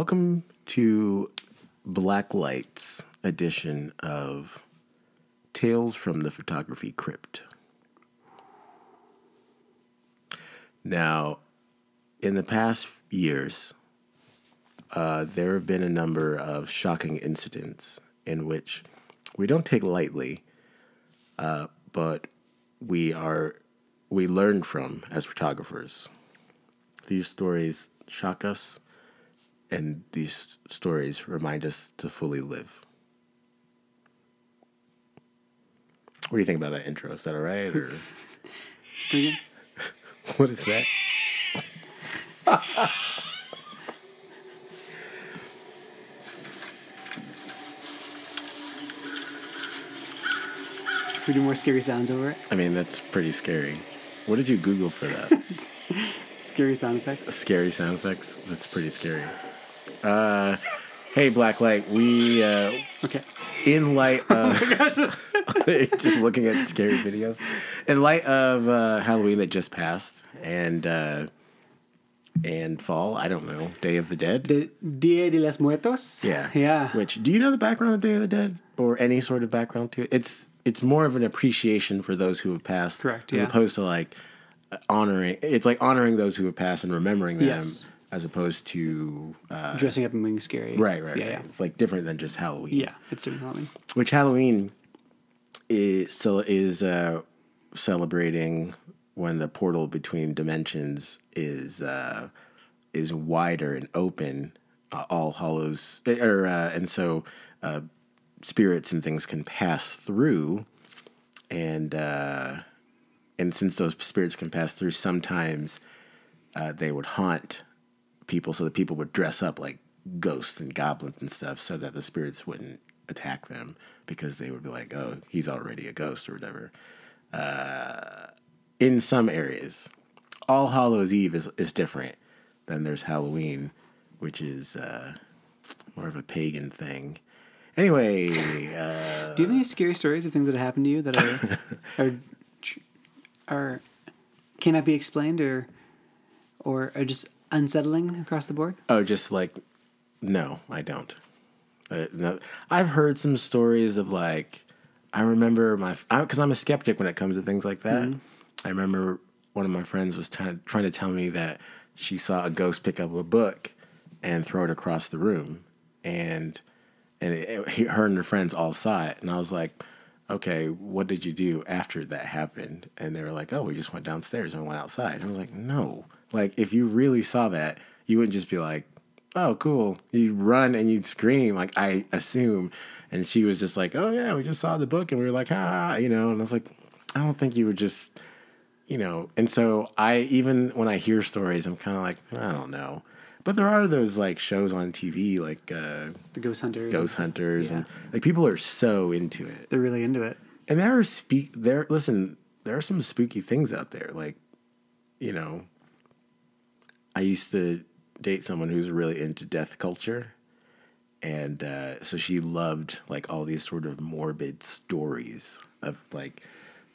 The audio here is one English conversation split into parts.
welcome to Black Light's edition of Tales from the Photography Crypt. Now, in the past years, uh, there have been a number of shocking incidents in which we don't take lightly, uh, but we are we learn from as photographers. These stories shock us, and these stories remind us to fully live. What do you think about that intro? Is that all right? Or Pretty good. what is that? We do more scary sounds over it. I mean, that's pretty scary. What did you Google for that? Scary sound effects. scary sound effects. That's pretty scary. Uh, hey, Blacklight. We uh, Okay. in light of just looking at scary videos in light of uh, halloween that just passed and uh, and fall i don't know day of the dead The Dia de los Muertos. yeah Yeah. which do you know the background of day of the dead or any sort of background to it it's it's more of an appreciation for those who have passed Correct, as yeah. opposed to like honoring it's like honoring those who have passed and remembering them Yes. As opposed to uh, Dressing up and being scary. right right Yeah. right Yeah. it's like different than just halloween Yeah. It's different Halloween. which Halloween is so is uh, celebrating when the portal between dimensions is uh, is wider and open. Uh, all Hallows, or uh, and so uh, spirits and things can pass through, and uh, and since those spirits can pass through, sometimes uh, they would haunt people, so that people would dress up like ghosts and goblins and stuff, so that the spirits wouldn't attack them because they would be like, "Oh, he's already a ghost" or whatever. Uh, in some areas, All Hallows Eve is is different. Then there's Halloween, which is uh, more of a pagan thing. Anyway, uh, Do you have any scary stories of things that have happened to you that are are are cannot be explained or or are just unsettling across the board? Oh, just like, no, I don't. Uh, no, I've heard some stories of like, I remember my, because I'm a skeptic when it comes to things like that. I remember one of my friends was trying trying to tell me that she saw a ghost pick up a book and throw it across the room, and and it, it- he, her and her friends all saw it, and I was like, okay, what did you do after that happened? And they were like, oh, we just went downstairs and went outside. And I was like, no, like if you really saw that, you wouldn't just be like, oh, cool. You'd run and you'd scream, like I assume. And she was just like, oh yeah, we just saw the book, and we were like, ah, you know. And I was like, I don't think you would just, you know. And so I even when I hear stories, I'm kind of like, I don't know. But there are those like shows on TV, like uh, The ghost hunters. Ghost Hunters, and like people are so into it. They're really into it. And there are speak there. Listen, there are some spooky things out there. Like, you know, I used to date someone who's really into death culture, and uh, so she loved like all these sort of morbid stories of like,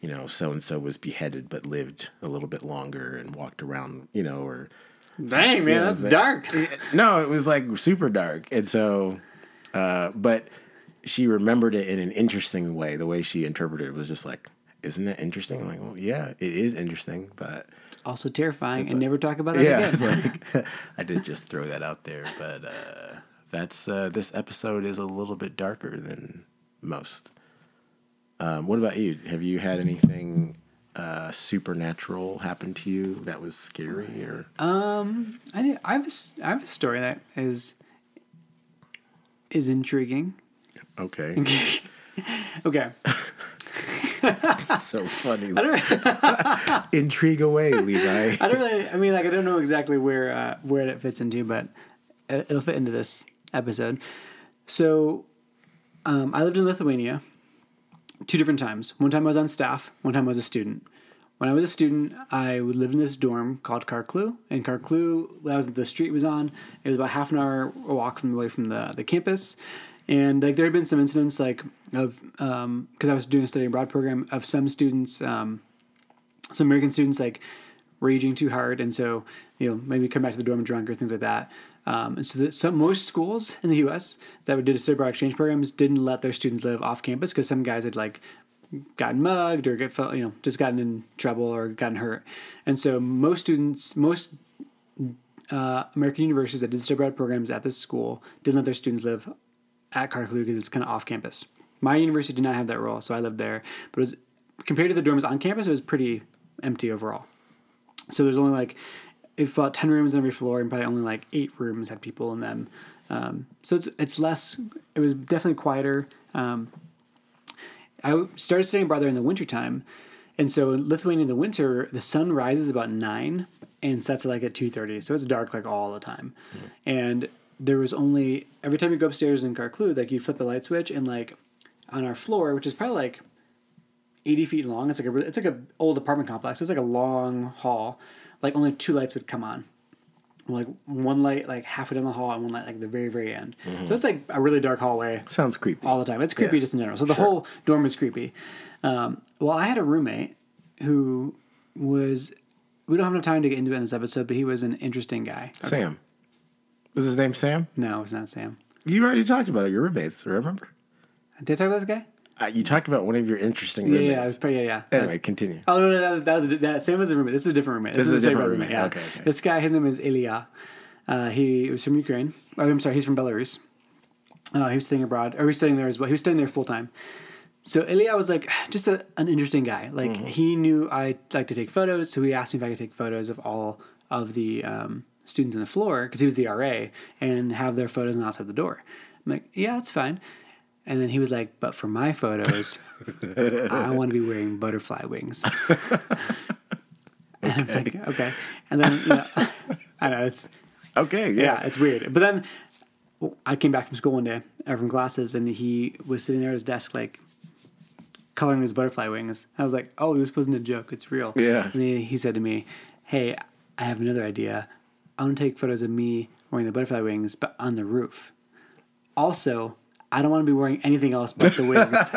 you know, so and so was beheaded but lived a little bit longer and walked around, you know, or Dang man, Yeah, that's that- dark. no, it was like super dark. And so, uh, but she remembered it in an interesting way. The way she interpreted it was just like, isn't that interesting? I'm like, well, yeah, it is interesting, but Also terrifying, and never talk about that yeah, again. like, I did just throw that out there. But uh, that's uh, this episode is a little bit darker than most. Um, what about you? Have you had anything uh, supernatural happen to you that was scary or? Um, I do- I have a, I have a story that is is intriguing. Okay, Okay, so funny. Intrigue away, Levi. I don't really. I mean, like, I don't know exactly where uh, where it fits into, but it- it'll fit into this episode. So, um, I lived in Lithuania two different times. One time I was on staff. One time I was a student. When I was a student, I would live in this dorm called Karklu. And Karklu, that was the street was on. It was about half an hour walk from away from the the campus. And like there had been some incidents like of because I was doing a study abroad program of some students, um, some American students like raging too hard, and so you know maybe come back to the dorm drunk or things like that. Um, and so, that some most schools in the U.S. that did a study abroad exchange programs didn't let their students live off campus because some guys had like gotten mugged or get you know just gotten in trouble or gotten hurt, and so most students, most uh, American universities that did study abroad programs at this school didn't let their students live at because it's kind of off campus. My university did not have that rule, so I lived there, but it was compared to the dorms on campus, it was pretty empty overall. So there's only like if about ten rooms on every floor, and probably only like eight rooms had people in them. Um, so it's it's less. It was definitely quieter. Um, I started studying abroad there in the wintertime. And so in Lithuania in the winter, the sun rises about nine and sets like at two thirty. So it's dark like all the time. And there was only every time you go upstairs in Karklu, like you flip the light switch and like on our floor, which is probably like eighty feet long. It's like a it's like a old apartment complex. It's like a long hall. Like only two lights would come on. Like one light like halfway down the hall and one light like the very very end. So it's like a really dark hallway Sounds creepy. all the time. It's creepy Yeah. just in general. So the whole dorm is creepy. Um, well, I had a roommate who was. We don't have enough time to get into it in this episode, but he was an interesting guy. Sam. Was his name Sam? No, it was not Sam. You already talked about it. Your roommates, remember? Did I talk about this guy? Uh, you talked about one of your interesting Yeah, roommates. yeah, pretty, yeah, yeah. Anyway, continue. Oh no, no, that was, that was that, Sam was a roommate. This is a different roommate. This is a different abroad roommate. Okay, okay. This guy, his name is Ilya. Uh, he was from Ukraine. Oh, I'm sorry, he's from Belarus. Uh, he was studying abroad, or he was studying there as well. He was studying there full time. So Ilya was like just a, an interesting guy. Like Mm-hmm. he knew I like to take photos, so he asked me if I could take photos of all of the um, students in the floor because he was the RA and have their photos on outside the door. I'm like, yeah, that's fine. And then he was like, but for my photos, I want to be wearing butterfly wings. and I'm like, okay. And then, you know, I know it's, Okay, yeah, yeah. it's weird. But then I came back from school one day, or from classes, and he was sitting there at his desk, like coloring his butterfly wings. I was like, oh, this wasn't a joke. It's real. Yeah. And he, he said to me, hey, I have another idea. I want to take photos of me wearing the butterfly wings, but on the roof. Also, I don't want to be wearing anything else but the wings.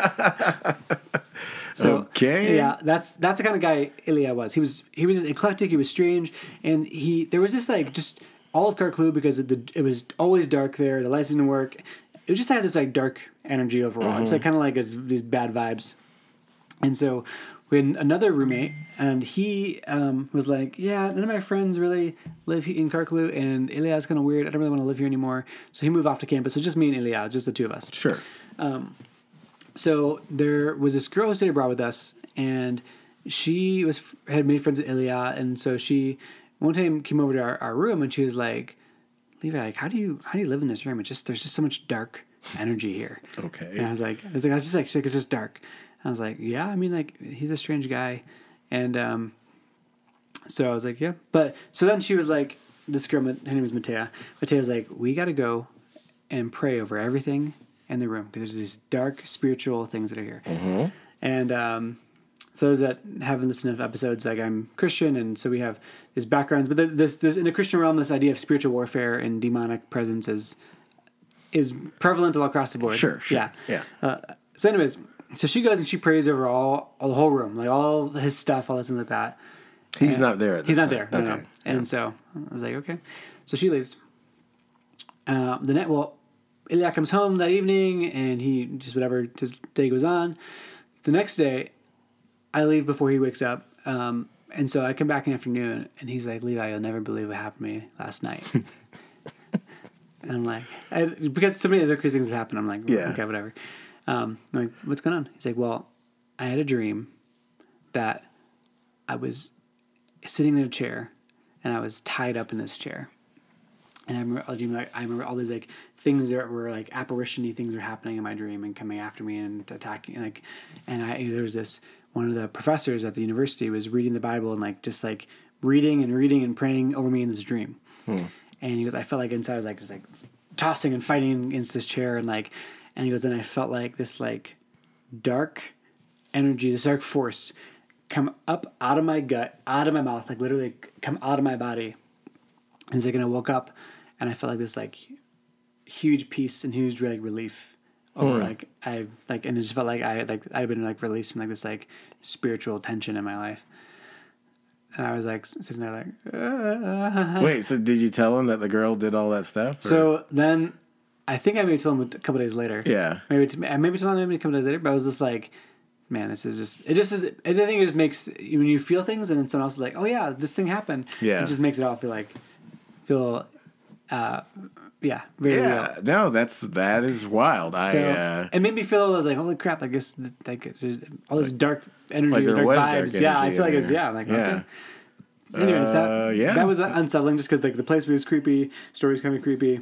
so Okay. yeah, that's that's the kind of guy Ilya was. He was he was eclectic. He was strange, and he there was this like just all of Karklu because it, the, it was always dark there. The lights didn't work. It just had this like dark energy overall. It's like mm-hmm. kind of like it's, these bad vibes. And so we had another roommate, and he um, was like, "Yeah, none of my friends really live in Karklu, and Ilya's kind of weird. I don't really want to live here anymore." So he moved off to campus. So just me and Ilya, just the two of us. Sure. So there was this girl who stayed abroad with us, and she was had made friends with Ilya, and so she one time came over to our, our room, and she was like, "Levi, like, how do you how do you live in this room? It's just there's just so much dark energy here." Okay. And I was like, I was like, I was just like, it's just dark. I was like, yeah, I mean, like, he's a strange guy, and um, so I was like, yeah, but so then she was like, this girl, her name is Matea. Matea was like, we got to go and pray over everything in the room because there's these dark spiritual things that are here. And um, for those that haven't listened to episodes, like I'm Christian, and so we have these backgrounds. But th- this, this in the Christian realm, this idea of spiritual warfare and demonic presence is is prevalent all across the board. Sure, sure. Yeah. Yeah. Uh, so, anyways, so she goes and she prays over all, all the whole room, like all his stuff, all this and like that. He's not there. At He's not there. time. No, no. And so I was like, okay. So she leaves. Uh, the net. Well, Ilya comes home that evening, and he just whatever his day goes on. The next day, I leave before he wakes up, um, and so I come back in the afternoon, and he's like, "Levi, you'll never believe what happened to me last night." and I'm like, I, because so many other crazy things have happened. I'm like, Yeah. okay, whatever. Um, I'm like, what's going on? He's like, well, I had a dream that I was sitting in a chair and I was tied up in this chair. And I remember, I remember all these like things that were like apparition-y things were happening in my dream and coming after me and attacking. Like, and I there was this one of the professors at the university was reading the Bible and like just like reading and reading and praying over me in this dream. And he goes, I felt like inside I was like just like tossing and fighting against this chair and like, and he goes, and I felt like this like dark energy, this dark force come up out of my gut, out of my mouth, like literally come out of my body. And it's like, and I woke up and I felt like this like huge peace and huge like relief over like I like and it just felt like I like I'd been like released from like this like spiritual tension in my life. and I was like sitting there like. Uh. Wait, so did you tell him that the girl did all that stuff? or- So then, I think I maybe told him a couple days later. yeah, Maybe maybe told him maybe a couple days later, but I was just like, man, this is just it. Just I think it just makes when you feel things and then someone else is like, oh yeah, this thing happened. Yeah. it just makes it all feel like feel, uh, yeah, very real. yeah. No, that's that is wild. I So uh, it made me feel I was like, holy crap! I guess like all this dark energy, Like dark vibes. dark yeah, I feel like in it was yeah. I'm like Yeah. okay. Anyways, that Uh, yeah. that was unsettling just because like the place was creepy, story's kind of creepy,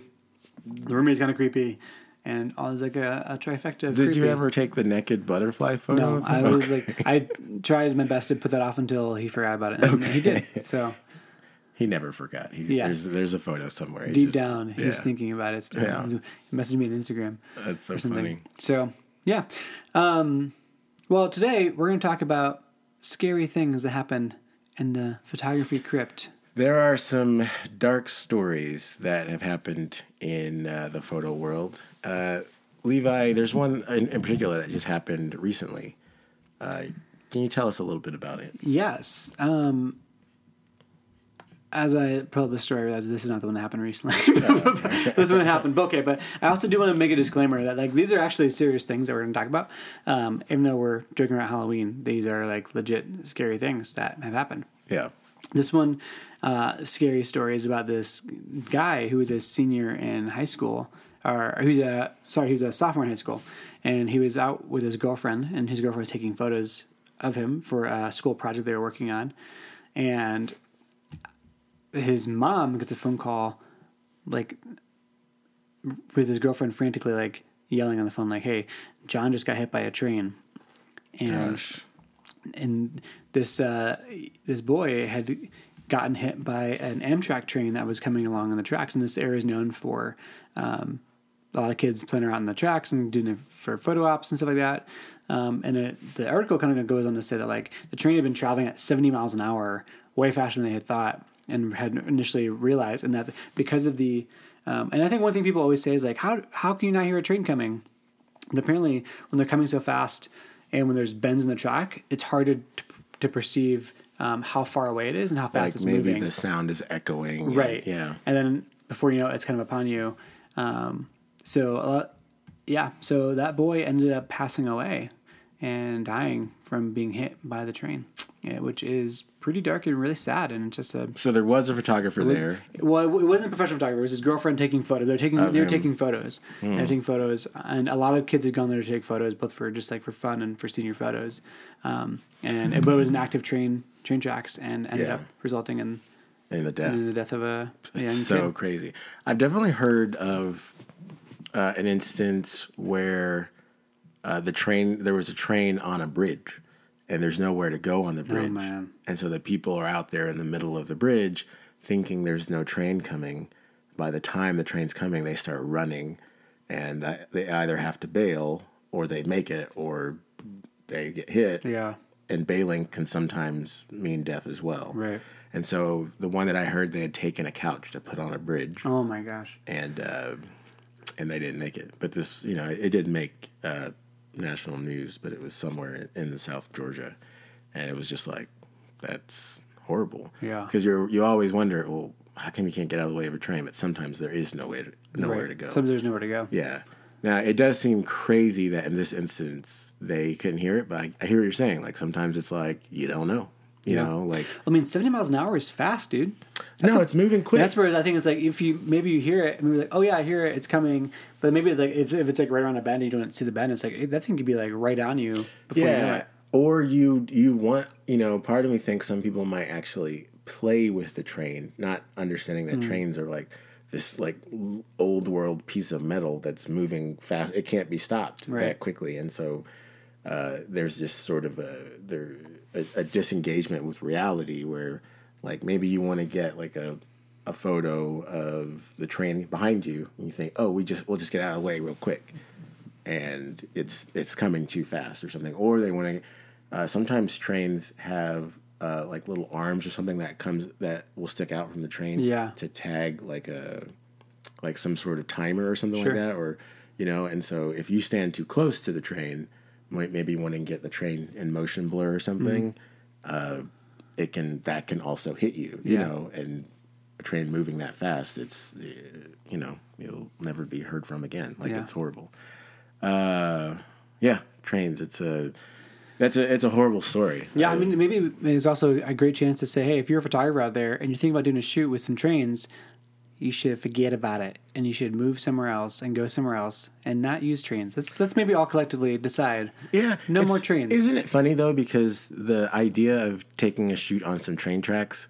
the roommate's kind of creepy, and all was like a, a trifecta. Of did you ever take the naked butterfly photo? No, I him? was like, I tried my best to put that off until he forgot about it, and he did. So he never forgot. He's, Yeah. there's there's a photo somewhere. He's deep just- down, he yeah. was thinking about it. Still. Yeah. He messaged me on Instagram. That's so funny. So yeah, um, well, today we're going to talk about scary things that happen in the photography crypt. There are some dark stories that have happened in uh, the photo world. Uh, Levi, there's one in, in particular that just happened recently. Uh, can you tell us a little bit about it? Yes. Um, as I pull up the story, I realize this is not the one that happened recently. this one happened. But okay, but I also do want to make a disclaimer that like these are actually serious things that we're going to talk about. Um, even though we're joking about Halloween, these are like legit scary things that have happened. Yeah. This one, uh, scary story is about this guy who was a senior in high school, or who's a sorry, was a sophomore in high school, and he was out with his girlfriend, and his girlfriend was taking photos of him for a school project they were working on, and his mom gets a phone call, like with his girlfriend frantically like yelling on the phone, like, "Hey, John just got hit by a train," and Gosh. And this uh, this boy had gotten hit by an Amtrak train that was coming along on the tracks, and this area is known for um, a lot of kids playing around on the tracks and doing it for photo ops and stuff like that. Um, and it, the article kind of goes on to say that like the train had been traveling at 70 miles an hour, way faster than they had thought and had initially realized, and that because of the um, and I think one thing people always say is like how how can you not hear a train coming? But apparently, when they're coming so fast and when there's bends in the track, it's hard to, to perceive um, how far away it is and how fast Like it's maybe moving. Maybe the sound is echoing. and- right. yeah. And then before you know it, it's kind of upon you. Um, so, uh, yeah. So that boy ended up passing away and dying from being hit by the train, yeah, which is pretty dark and really sad. And it's just a So there was a photographer there. well, it wasn't a professional photographer. It was his girlfriend taking photos. They're taking. They were him. taking photos. Hmm. They're taking photos, and a lot of kids had gone there to take photos, both for just like for fun and for senior photos. Um, and but it was an active train train tracks, and ended Yeah. up resulting in, in the death. in the death of a, a young so kid. crazy. I've definitely heard of uh, an instance where uh, the train there was a train on a bridge, and there's nowhere to go on the bridge, Oh, man. and so the people are out there in the middle of the bridge, thinking there's no train coming. By the time the train's coming, they start running, and they either have to bail or they make it or they get hit Yeah. and bailing can sometimes mean death as well. Right. And so the one that I heard, they had taken a couch to put on a bridge, Oh my gosh. and uh, and they didn't make it. But this, you know, it did make uh, national news, but it was somewhere in the South Georgia, and it was just like that's horrible. Yeah. Because you're you always wonder, well, how come you can't get out of the way of a train? But sometimes there is no way to, nowhere Right. to go. Sometimes there's nowhere to go. Yeah. Now it does seem crazy that in this instance they couldn't hear it, but I, I hear what you're saying. Like sometimes it's like you don't know, you Yeah. know, like I mean, 70 miles an hour is fast, dude. no, it's moving quick. That's where I think it's like if you maybe you hear it and you're like, oh yeah, I hear it, it's coming. But maybe like if, if it's like right around a bend and you don't see the bend, it's like that thing could be like right on you before you know yeah. it. Or you you want you know, part of me thinks some people might actually play with the train, not understanding that trains are like this like old world piece of metal that's moving fast. It can't be stopped Right. that quickly, and so uh, there's just sort of a there a, a disengagement with reality where like maybe you want to get like a a photo of the train behind you and you think oh we just we'll just get out of the way real quick and it's it's coming too fast or something or they want to uh, sometimes trains have uh, like little arms or something that comes that will stick out from the train Yeah. to tag like a like some sort of timer or something Sure. like that or you know and so if you stand too close to the train maybe want to get the train in motion blur or something Mm-hmm. uh, it can that can also hit you, you Yeah. know, and a train moving that fast, it's uh, you know you'll never be heard from again. Like Yeah. it's horrible. Uh, yeah, trains. It's a that's a it's a horrible story. Yeah, I Uh, mean, maybe it's also a great chance to say, hey, if you're a photographer out there and you're thinking about doing a shoot with some trains, you should forget about it and you should move somewhere else and go somewhere else and not use trains. Let's let's maybe all collectively decide. Yeah, No more trains. Isn't it funny though? Because the idea of taking a shoot on some train tracks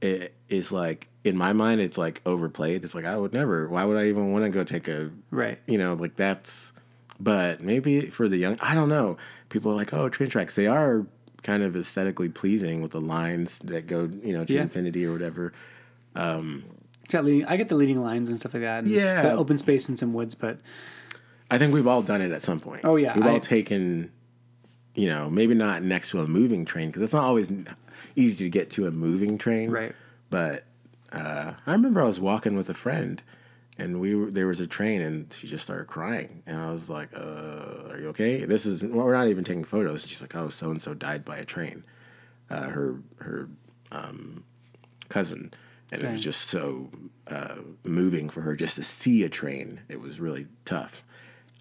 it is like in my mind, it's like overplayed. It's like I would never. Why would I even want to go take a Right. you know like that's but maybe for the young i don't know people are like oh train tracks they are kind of aesthetically pleasing with the lines that go you know to Yeah. infinity or whatever It's leading, I get the leading lines and stuff like that. and Yeah. the open space and some woods, but i think we've all done it at some point Oh, yeah, we've I- all taken you know maybe not next to a moving train because it's not always easy to get to a moving train Right. but uh, i remember i was walking with a friend and we were, there was a train and she just started crying and i was like uh, are you okay this is well, we're not even taking photos And she's like oh so and so died by a train uh, her her um, cousin and it was just so uh, moving for her just to see a train it was really tough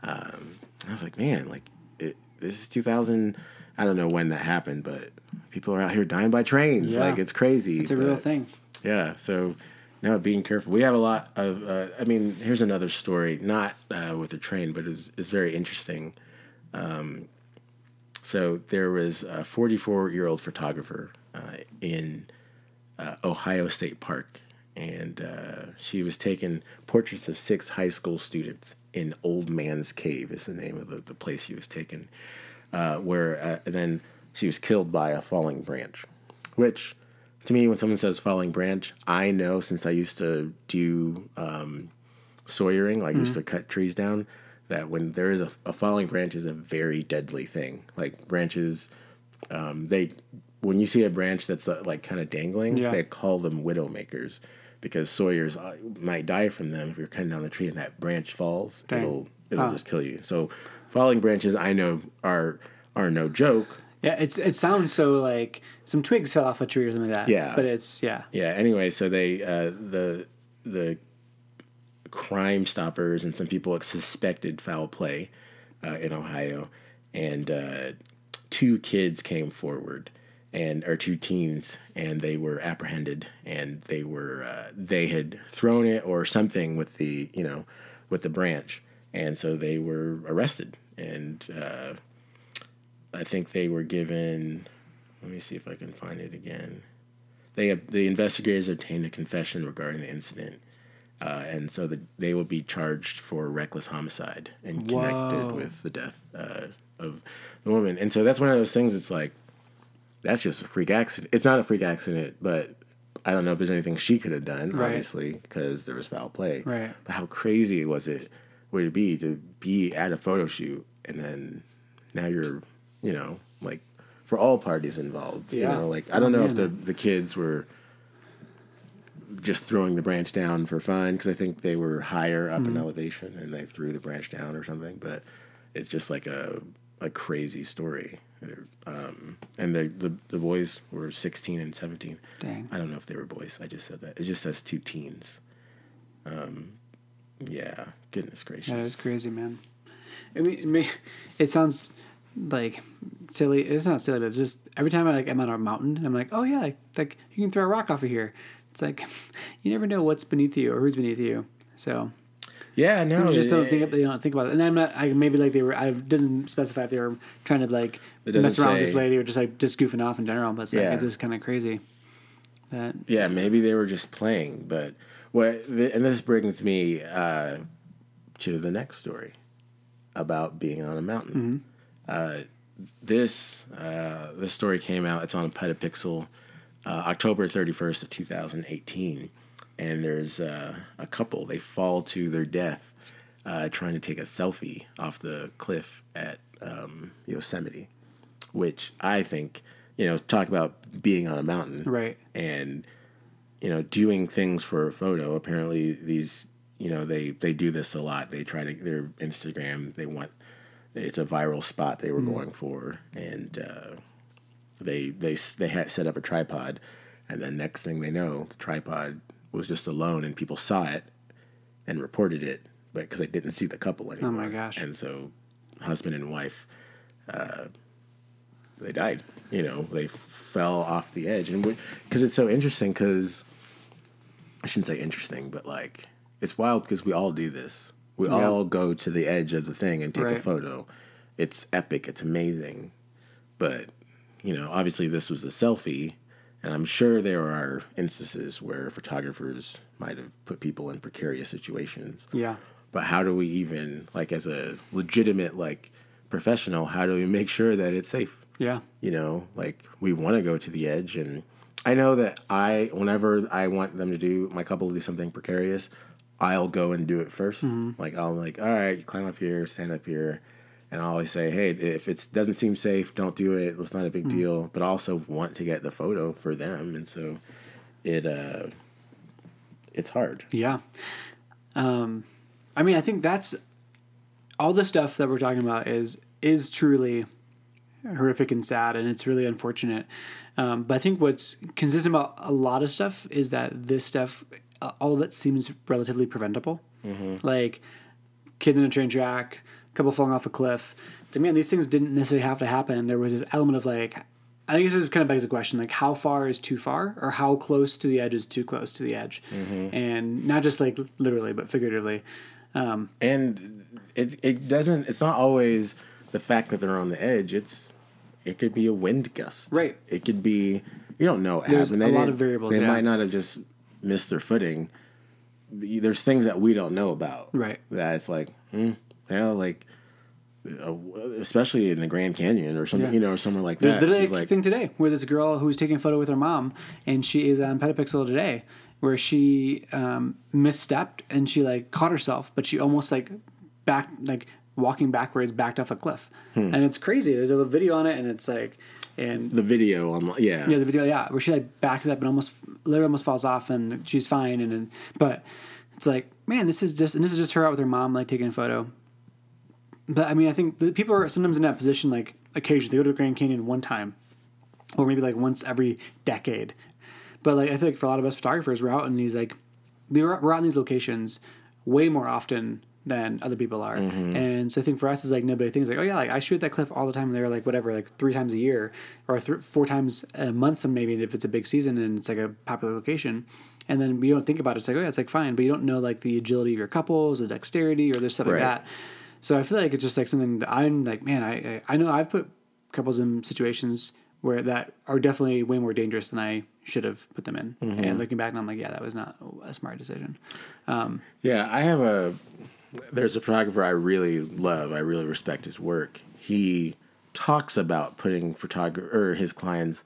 um, i was like man like it, this is 2000 i don't know when that happened but people are out here dying by trains Yeah. like it's crazy it's a real thing. yeah. So now being careful. We have a lot of. Uh, I mean, here's another story, not uh, with a train, but it's is very interesting. Um, so there was a 44 year old photographer uh, in uh, Ohio State Park, and uh, she was taking portraits of six high school students in Old Man's Cave. Is the name of the, the place she was taken, uh, where uh, and then she was killed by a falling branch, which to me, when someone says falling branch, I know since I used to do um, sawyering, like I used to cut trees down, that when there is a, a falling branch is a very deadly thing. Like branches, um, they when you see a branch that's uh, like kind of dangling, Yeah. they call them widow makers because sawyers uh, might die from them if you're cutting down the tree and that branch falls. Dang. It'll it'll Huh. just kill you. So falling branches, I know are are no joke. Yeah, it's it sounds so like some twigs fell off a tree or something like that. Yeah. But it's yeah. Yeah. Anyway, so they uh, the the Crime Stoppers and some people suspected foul play uh, in Ohio, and uh, two kids came forward and or two teens and they were apprehended and they were uh, they had thrown it or something with the you know with the branch and so they were arrested and uh, I think they were given let me see if I can find it again they the investigators obtained a confession regarding the incident, uh, and so the, they will be charged for reckless homicide and connected Whoa. with the death uh, of the woman. And so that's one of those things. It's like that's just a freak accident. It's not a freak accident, but I don't know if there's anything she could have done, Right. obviously, because there was foul play. Right. But how crazy was it? Would it be to be at a photo shoot and then now you're, you know, like for all parties involved. You Yeah. know, like I don't Oh, know if the the kids were just throwing the branch down for fun because I think they were higher up Mm-hmm. in elevation and they threw the branch down or something. But it's just like a a crazy story. Um, and the, the the boys were sixteen and seventeen. Dang. I don't know if they were boys. I just said that. It just says two teens. Um, yeah. Goodness gracious. That is crazy, man. I mean, it, sounds like silly. It's not silly, but it's just every time I like I'm on a mountain, and I'm like, oh yeah, like, like you can throw a rock off of here. It's like you never know what's beneath you or who's beneath you. So Yeah. No. you just don't think they don't think about it. And I'm not. I maybe like they were. I doesn't specify if they were trying to like mess around with this lady or just like just goofing off in general. But it's like Yeah. it's just kind of crazy. That Yeah, maybe they were just playing, but what and this brings me uh, to the next story about being on a mountain. Uh, this uh, this story came out. It's on a Petapixel, uh, October thirty first of two thousand eighteen, and there's uh, a couple. They fall to their death uh, trying to take a selfie off the cliff at um, Yosemite, which I think you know talk about being on a mountain, right. and you know doing things for a photo. Apparently these you know they they do this a lot. They try to their instagram. They want it's a viral spot they were going for. And uh they they they had set up a tripod, and then next thing they know, the tripod was just alone, and people saw it and reported it, but because I didn't see the couple anymore. Oh my gosh. And so, husband and wife, uh, they died. You know, they fell off the edge, and because it's so interesting, because I shouldn't say interesting, but like it's wild because we all do this. We Yeah. all go to the edge of the thing and take a photo. It's epic. It's amazing, but you know, obviously this was a selfie, and I'm sure there are instances where photographers might have put people in precarious situations. Yeah. But how do we even like as a legitimate like professional, how do we make sure that it's safe? Yeah. you know like we want to go to the edge and i know that i whenever i want them to do my couple to do something precarious i'll go and do it 1st mm-hmm. like i'll like all right you climb up here stand up here and i always say hey if it doesn't seem safe don't do it it's not a big deal but I also want to get the photo for them and so it uh it's hard Yeah. Um, I mean, I think that's all the stuff that we're talking about is is truly horrific and sad, and it's really unfortunate. Um, but I think what's consistent about a lot of stuff is that this stuff, uh, all of it seems relatively preventable. Like kids in a train track, couple falling off a cliff. So man, these things didn't necessarily have to happen. There was this element of like, I think this is kind of begs the question, like how far is too far, or how close to the edge is too close to the edge, and not just like literally, but figuratively. Um, and it it doesn't it's not always the fact that they're on the edge it's it could be a wind gust Right. it could be you don't know There's a lot of variables, they yeah. might not have just missed their footing there's things that we don't know about Right. that it's like hmm, yeah like uh, especially in the Grand Canyon or something Yeah. you know or somewhere like There's that literally It's a like thing today where this girl who was taking a photo with her mom, and she is on Petapixel today, where she um, misstepped and she like caught herself, but she almost like back like walking backwards, backed off a cliff, Hmm. and it's crazy. There's a little video on it, and it's like, and the video on yeah, yeah, the video, yeah, where she like backs up and almost literally almost falls off, and she's fine, and, and but it's like, man, this is just and this is just her out with her mom like taking a photo. But I mean, I think the people are sometimes in that position. Like occasionally, they go to the Grand Canyon one time, or maybe like once every decade. But like I feel like for a lot of us photographers, we're out in these like we're we're out in these locations way more often than other people are. Mm-hmm. And so I think for us, it's like nobody thinks like, oh yeah, like I shoot that cliff all the time. And they're like whatever, like three times a year or th- four times a month, some maybe if it's a big season and it's like a popular location. And then we don't think about it. It's like, oh yeah, it's like fine, but you don't know like the agility of your couples, the dexterity, or there's stuff Right. like that. So I feel like it's just like something that I'm like, man, I I- know I've put couples in situations where that are definitely way more dangerous than I should have put them in. Mm-hmm. And looking back, I'm like, yeah, that was not a smart decision. Um, yeah, I have a. There's a photographer I really love. I really respect his work. He talks about putting photographer or his clients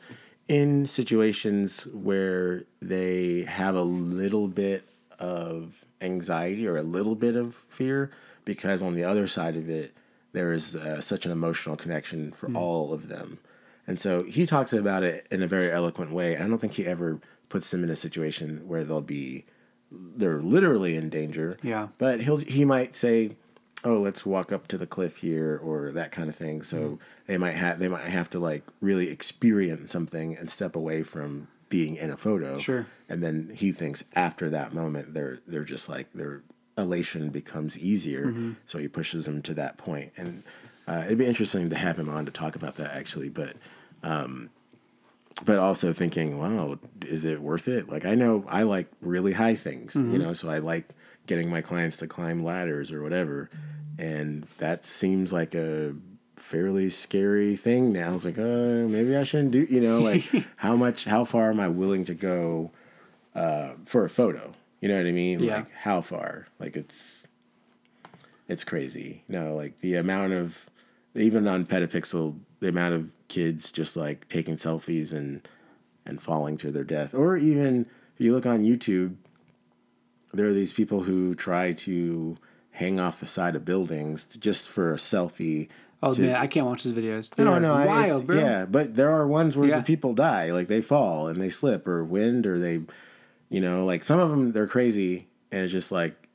in situations where they have a little bit of anxiety or a little bit of fear because on the other side of it there is uh, such an emotional connection for all of them and so he talks about it in a very eloquent way i don't think he ever puts them in a situation where they'll be they're literally in danger. Yeah. But he'll he might say, "Oh, let's walk up to the cliff here," or that kind of thing. So Mm-hmm. they might have they might have to like really experience something and step away from being in a photo. Sure. And then he thinks after that moment, they're they're just like their elation becomes easier. Mm-hmm. So he pushes them to that point, and uh, it'd be interesting to have him on to talk about that actually. But but also thinking, wow, is it worth it? Like I know I like really high things, you know, so I like getting my clients to climb ladders or whatever, and that seems like a fairly scary thing now. It's like, oh, maybe I shouldn't do, you know, like how much, how far am I willing to go uh, for a photo? You know what I mean? Yeah. Like how far? Like it's, it's crazy. You know, like the amount of, even on Petapixel, the amount of kids just like taking selfies and and falling to their death, or even if you look on YouTube, there are these people who try to hang off the side of buildings to, just for a selfie. Oh to- man, I can't watch those videos. They no, no, wild, bro. Yeah, but there are ones where Yeah. the people die, like they fall and they slip or wind or they, you know, like some of them they're crazy and it's just like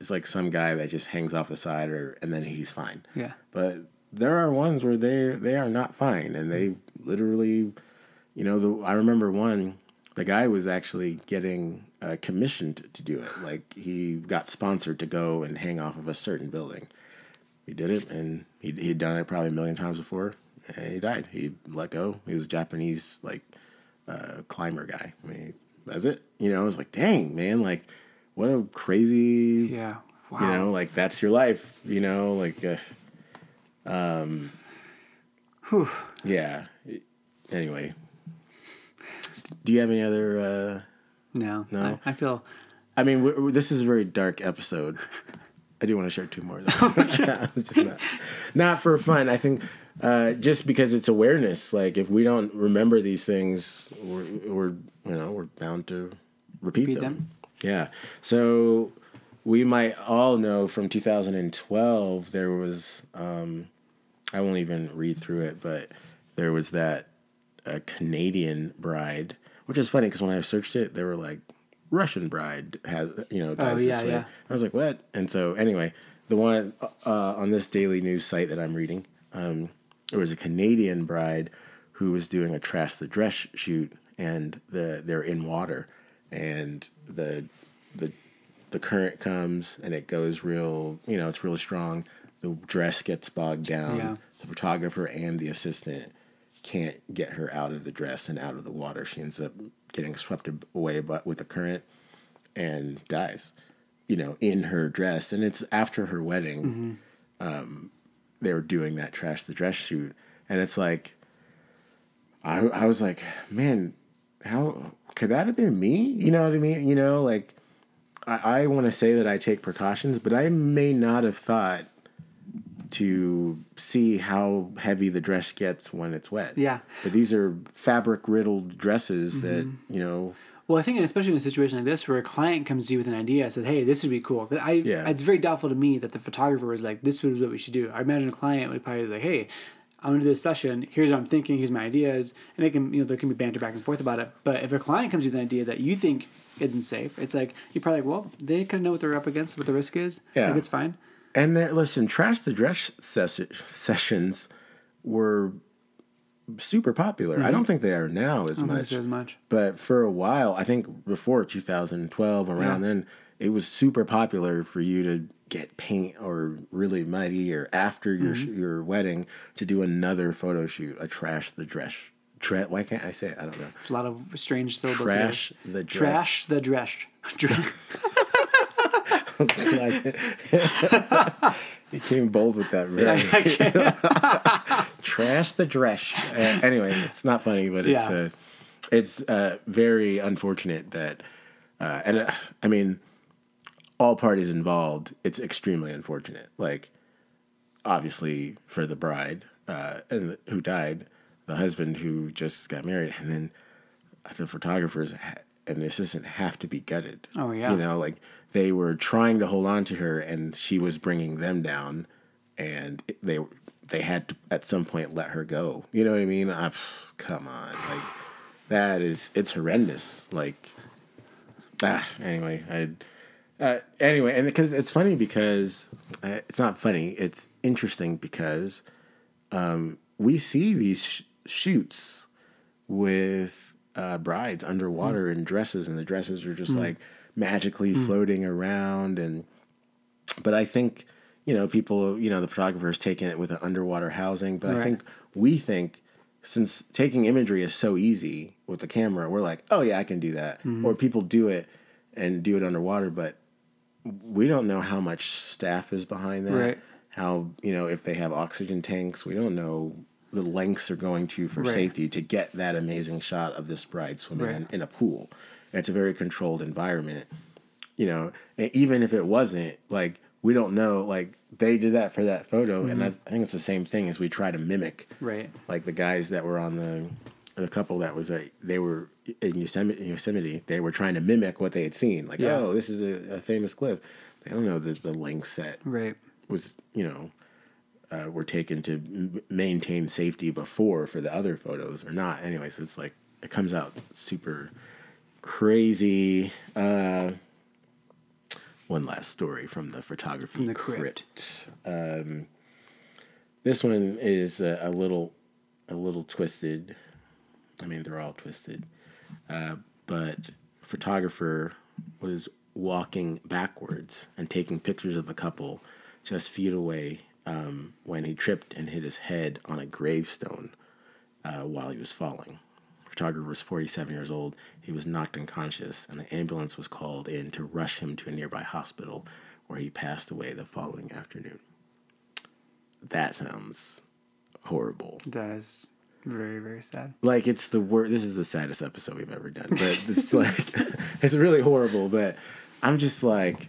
it's like some guy that just hangs off the side or and then he's fine. Yeah. But there are ones where they they are not fine and they literally, you know, the I remember one. The guy was actually getting uh, commissioned to do it. Like he got sponsored to go and hang off of a certain building. He did it, and he he'd done it probably a million times before, and he died. He let go. He was a Japanese like uh, climber guy. I mean, that's it. You know, I was like, dang man, like what a crazy Yeah. Wow. you know like that's your life you know like uh, um Whew. yeah anyway do you have any other uh No. No. I, I feel. i mean we we- this is a very dark episode i do want to share two more though just not, not for fun i think uh just because it's awareness like if we don't remember these things we're, we're you know we're bound to repeat, Repeat them. them. yeah so we might all know from 2012 there was um i won't even read through it but there was that uh, canadian bride which is funny because when i searched it they were like russian bride has you know dies Oh, yeah, this way yeah. i was like what and so anyway the one uh, on this daily news site that i'm reading um, there was a canadian bride who was doing a trash the dress shoot and the they're in water and the the the current comes and it goes real you know it's really strong. The dress gets bogged down. Yeah. the photographer and the assistant can't get her out of the dress and out of the water. She ends up getting swept away but with the current and dies you know in her dress and it's after her wedding. Um, they were doing that trash the dress shoot and it's like I, I was like man how could that have been me you know what i mean you know like I, I want to say that I take precautions, but I may not have thought to see how heavy the dress gets when it's wet. Yeah. But these are fabric riddled dresses that, Mm-hmm. you know, Well, I think, especially in a situation like this, where a client comes to you with an idea, and says, "Hey, this would be cool." I, Yeah. it's very doubtful to me that the photographer was like, "This is what we should do." I imagine a client would probably be like, "Hey, I'm gonna do this session. Here's what I'm thinking. Here's my ideas," and they can, you know, there can be banter back and forth about it. But if a client comes with an idea that you think isn't safe, it's like you're probably like, "Well, they kind of know what they're up against, what the risk is. Yeah. like, it's fine." and there, listen, trash the dress ses- sessions were super popular. I don't think they are now as Mm-hmm. Much. as much. But for a while, I think before 2012, around Yeah. then, it was super popular for you to get paint or really muddy or after your Mm-hmm. your wedding to do another photo shoot, a trash the dress. Tra- why can't I say it? I don't know. It's a lot of strange syllables. Trash the dress. Trash the dress. Dress. you came bold with that. Really. Trash the dress. Uh, anyway, it's not funny, but it's Yeah. uh, it's uh, very unfortunate that, uh, and uh, I mean, all parties involved. It's extremely unfortunate. Like, obviously for the bride uh, and who died, the husband who just got married, and then the photographers and the assistant have to be gutted. Oh, yeah. you know, like they were trying to hold on to her, and she was bringing them down, and they they had to at some point let her go. You know what I mean? I, come on, like that is it's horrendous. Like, ah, anyway, I. Uh, anyway, and because it's funny because uh, it's not funny, it's interesting because um, we see these sh- shoots with uh, brides underwater in dresses, and the dresses are just like magically floating around. And but I think you know people, you know, the photographers taking it with an underwater housing, but I think we think since taking imagery is so easy with the camera, we're like, oh yeah, I can do that. Mm-hmm. Or people do it and do it underwater, but we don't know how much staff is behind that. Right. How you know if they have oxygen tanks, we don't know the lengths they're going to for Right. safety to get that amazing shot of this bride swimming Right. in, in a pool. It's a very controlled environment. You know, and even if it wasn't, like we don't know, like they did that for that photo, and I, I think it's the same thing as we try to mimic Right. like the guys that were on the the couple that was a they were in Yosemite, Yosemite they were trying to mimic what they had seen like Yeah. oh this is a, a famous cliff they don't know the, the lengths that Right. was you know uh, were taken to m- maintain safety before for the other photos or not anyway so it's like it comes out super crazy uh one last story from the photography From the crypt. Um, this one is a, a little a little twisted. I mean, they're all twisted. Uh, but photographer was walking backwards and taking pictures of the couple just feet away um, when he tripped and hit his head on a gravestone uh, while he was falling. Photographer was 47 years old. He was knocked unconscious, and the ambulance was called in to rush him to a nearby hospital where he passed away the following afternoon. That sounds horrible. That is very very sad. Like it's the worst. This is the saddest episode we've ever done, but it's like it's really horrible. But I'm just like,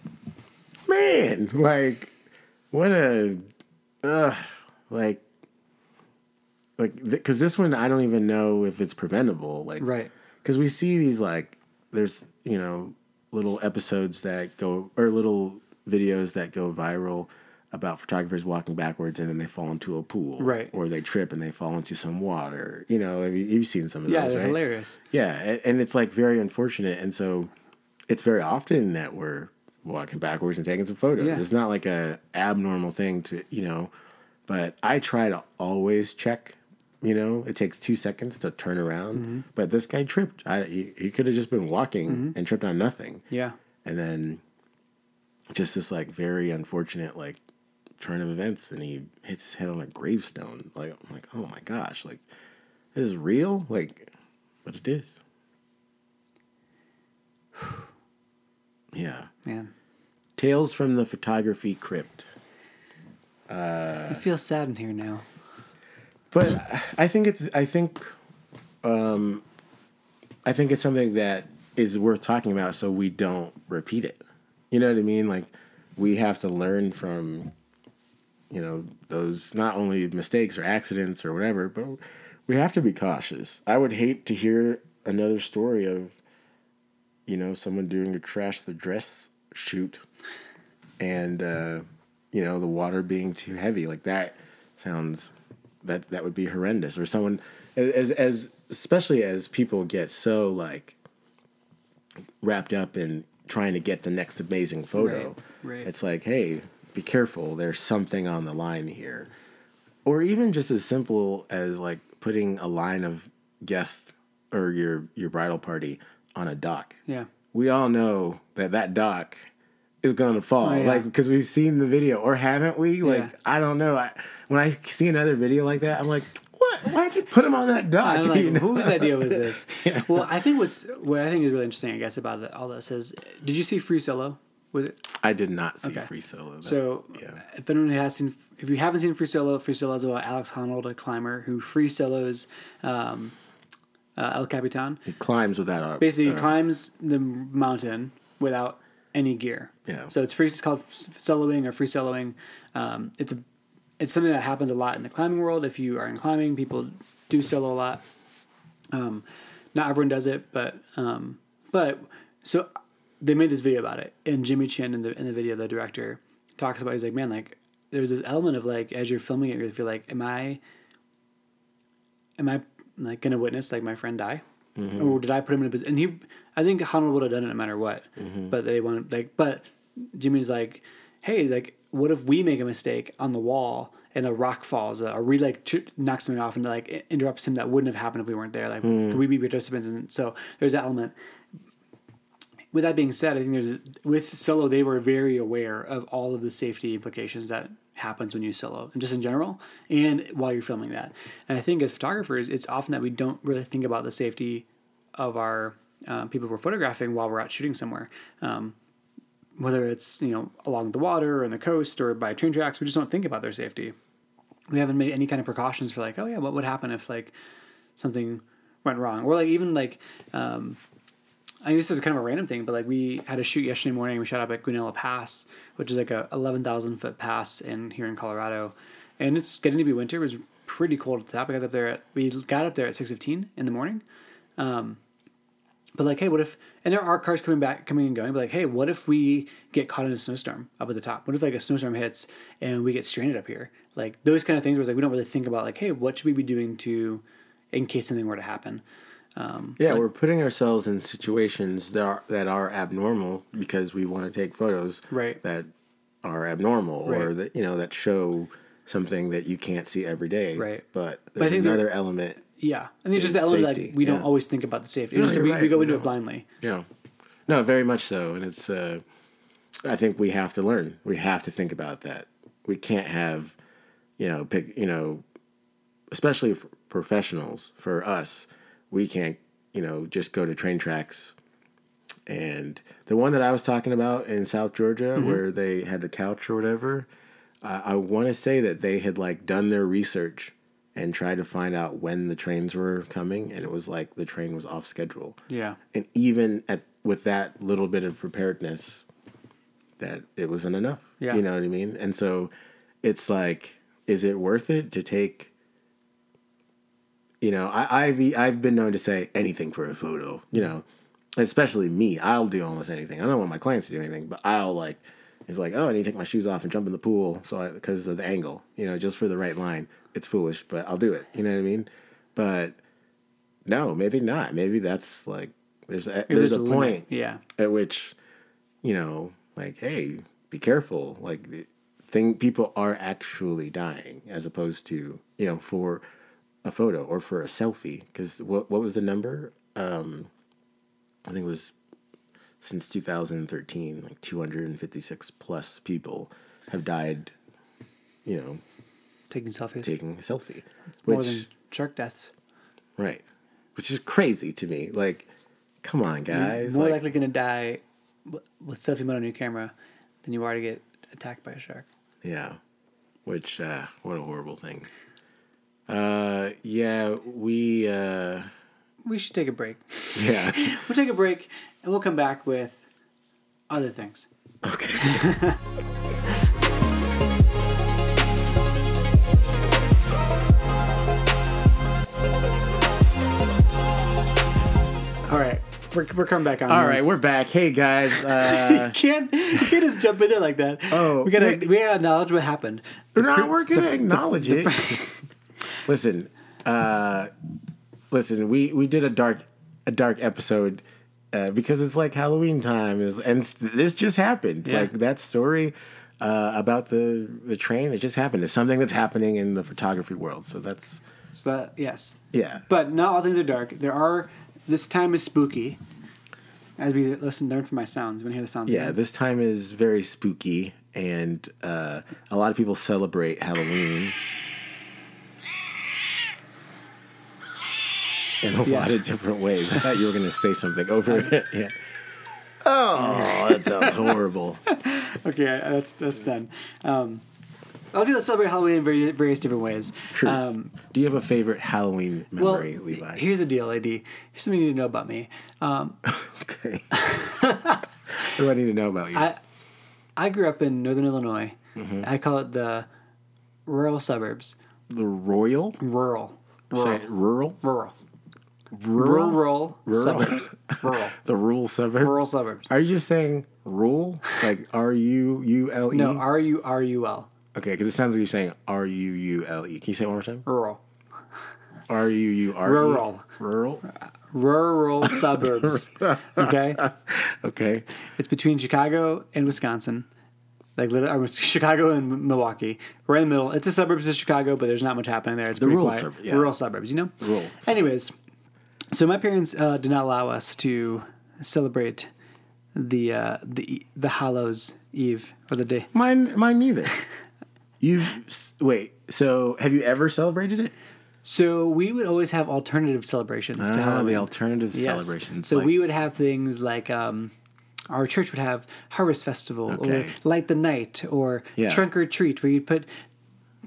man, like what a, ugh, like, like because this one I don't even know if it's preventable. Like, Right. Because we see these like there's you know little episodes that go or little videos that go viral about photographers walking backwards and then they fall into a pool, Right. Or they trip and they fall into some water. You know, have you, you've seen some of Yeah, those, they're right? hilarious. Yeah, and it's like very unfortunate, and so it's very often that we're walking backwards and taking some photos. Yeah. It's not like a abnormal thing to you know, but I try to always check. You know, it takes two seconds to turn around, Mm-hmm. but this guy tripped. I, he, he could have just been walking and tripped on nothing, Yeah. and then just this like very unfortunate like turn of events, and he hits his head on a gravestone. Like I'm like, oh my gosh, like this is real, like, but it is. yeah. Man. Tales from the Photography Crypt. I feel sad in here now. But I think it's I think um I think it's something that is worth talking about so we don't repeat it. You know what I mean? Like we have to learn from you know those not only mistakes or accidents or whatever, but we have to be cautious. I would hate to hear another story of you know someone doing a trash the dress shoot and uh you know the water being too heavy like that sounds that that would be horrendous or someone as as especially as people get so like wrapped up in trying to get the next amazing photo Right, right. it's like hey be careful there's something on the line here or even just as simple as like putting a line of guests or your your bridal party on a dock Yeah. we all know that that dock is gonna fall, Oh, yeah. like because we've seen the video, or haven't we? Like Yeah. I don't know. I, when I see another video like that, I'm like, what? Why'd you put him on that dock? Like, You know? whose idea was this? Well, I think what's what I think is really interesting, I guess, about all this is, did you see Free Solo with it? I did not see Okay. Free Solo. So, yeah. if anyone has seen, if you haven't seen Free Solo, Free Solo is about Alex Honnold, a climber who free solos um, uh, El Capitan. he climbs without a Basically, he uh, climbs the mountain without any gear. Yeah. So it's free. It's called soloing or free soloing. Um, it's a, it's something that happens a lot in the climbing world. If you are in climbing, people do solo a lot. Um, not everyone does it, but um, but so they made this video about it, and Jimmy Chin in the in the video, the director talks about. He's like, man, like there's this element of like as you're filming it, you feel like, am I, am I like gonna witness like my friend die, Mm-hmm. or did I put him in a position? And he, I think Honnold would have done it no matter what, mm-hmm. but they want like, but Jimmy's like, hey, like, what if we make a mistake on the wall? And a rock falls, uh, or we like ch- knocks something off and like interrupts him that wouldn't have happened if we weren't there. Like, mm. could we be participants? And so there's that element with that being said, I think there's with solo they were very aware of all of the safety implications that happens when you solo and just in general and while you're filming that. And I think as photographers, it's often that we don't really think about the safety of our um, people we're photographing while we're out shooting somewhere. Um, whether it's you know along the water or on the coast or by train tracks, we just don't think about their safety. We haven't made any kind of precautions for like, oh yeah, what would happen if like something went wrong, or like even like um, I mean, this is kind of a random thing, but like we had a shoot yesterday morning. We shot up at Guanella Pass, which is like a eleven thousand foot pass in here in Colorado, and it's getting to be winter. It was pretty cold at the top. We got up there at we got up there at six fifteen in the morning. Um, but like, hey, what if? And there are cars coming back, coming and going. But like, hey, what if we get caught in a snowstorm up at the top? What if like a snowstorm hits and we get stranded up here? Like those kind of things. Where it's like we don't really think about like, hey, what should we be doing to, in case something were to happen? Yeah, we're putting ourselves in situations that are that are abnormal because we want to take photos Right. that are abnormal or that you know that show something that you can't see every day. Right. But I there's think there- another element. Yeah, and it's just the element safety, like we don't always think about the safety. No, we, right, we go into it blindly. Yeah. No, very much so. And it's, uh, I think we have to learn. We have to think about that. We can't have, you know, pick, you know, especially for professionals, for us, we can't, you know, just go to train tracks. And the one that I was talking about in South Georgia, mm-hmm. where they had the couch or whatever, I, I want to say that they had like done their research and tried to find out when the trains were coming, and it was like the train was off schedule. Yeah, and even at with that little bit of preparedness that it wasn't enough. Yeah. you know what i mean? And so it's like is it worth it to take you know I, i've i've been known to say anything for a photo you know especially me. I'll do almost anything. I don't want my clients to do anything but i'll like it's like oh i need to take my shoes off and jump in the pool so because of the angle you know just for the right line. It's foolish but i'll do it. You know what i mean? But no maybe not. Maybe that's like there's a, there's a limit. point Yeah, at which you know like hey be careful. Like the thing people are actually dying as opposed to you know for a photo or for a selfie because what what was the number um i think it was since 2013 like 256 plus people have died you know taking selfies taking a selfie more which than shark deaths. right which is crazy to me like come on guys You're more like, likely going to die with selfie mode on your camera than you are to get attacked by a shark. Yeah. Which uh what a horrible thing. Uh yeah, we uh We should take a break. yeah. We'll take a break and we'll come back with other things. okay. All right, we're, we're coming back on. All right, we're back. Hey guys, you uh can't you can't just jump in there like that. Oh, we gotta wait. we gotta acknowledge what happened. we're not we're gonna acknowledge it. Listen, uh listen, we we did a dark a dark episode uh, because it's like Halloween time is and this just happened. Yeah. Like that story uh, about the the train, it just happened. It's something that's happening in the photography world. So that's So that, yes, yeah. but not all things are dark. There are. This time is spooky. As we listen, learn from my sounds. You want to hear the sounds? Yeah, again? this time is very spooky, and uh, a lot of people celebrate Halloween in a Yeah. lot of different ways. I thought you were going to say something over it. Yeah. Oh, that sounds horrible. Okay, that's that's done. Um, a lot of people celebrate Halloween in various different ways. True. Um, Do you have a favorite Halloween well, memory, Levi? here's the deal, AD. Here's something you need to know about me. Um, okay. what do I need to know about you? I I grew up in Northern Illinois. Mm-hmm. I call it the rural suburbs. the Royal? Rural. Say rural? Rural. Rural? Rural, Rural? suburbs. rural. The rural suburbs? Rural suburbs. Are you just saying rule? Like R U U L E? No, R U R U L. Okay, because it sounds like you're saying R U U L E. Can you say it one more time? Rural. R U U R E. Rural. Rural. Rural suburbs. Okay? Okay. It's between Chicago and Wisconsin. Like or Chicago and Milwaukee. Right in the middle. It's the suburbs of Chicago, but there's not much happening there. It's pretty rural quiet. sub- yeah. Rural suburbs, you know? Rural suburbs. So my parents uh, did not allow us to celebrate the uh, the the Hallows Eve or the day. Mine. Mine neither. you wait. So, have you ever celebrated it? So we would always have alternative celebrations to Ah, Halloween. the alternative Yes. celebrations. So like- we would have things like um, our church would have Harvest Festival or Light the Night or Yeah. Trunk or Treat, where you'd put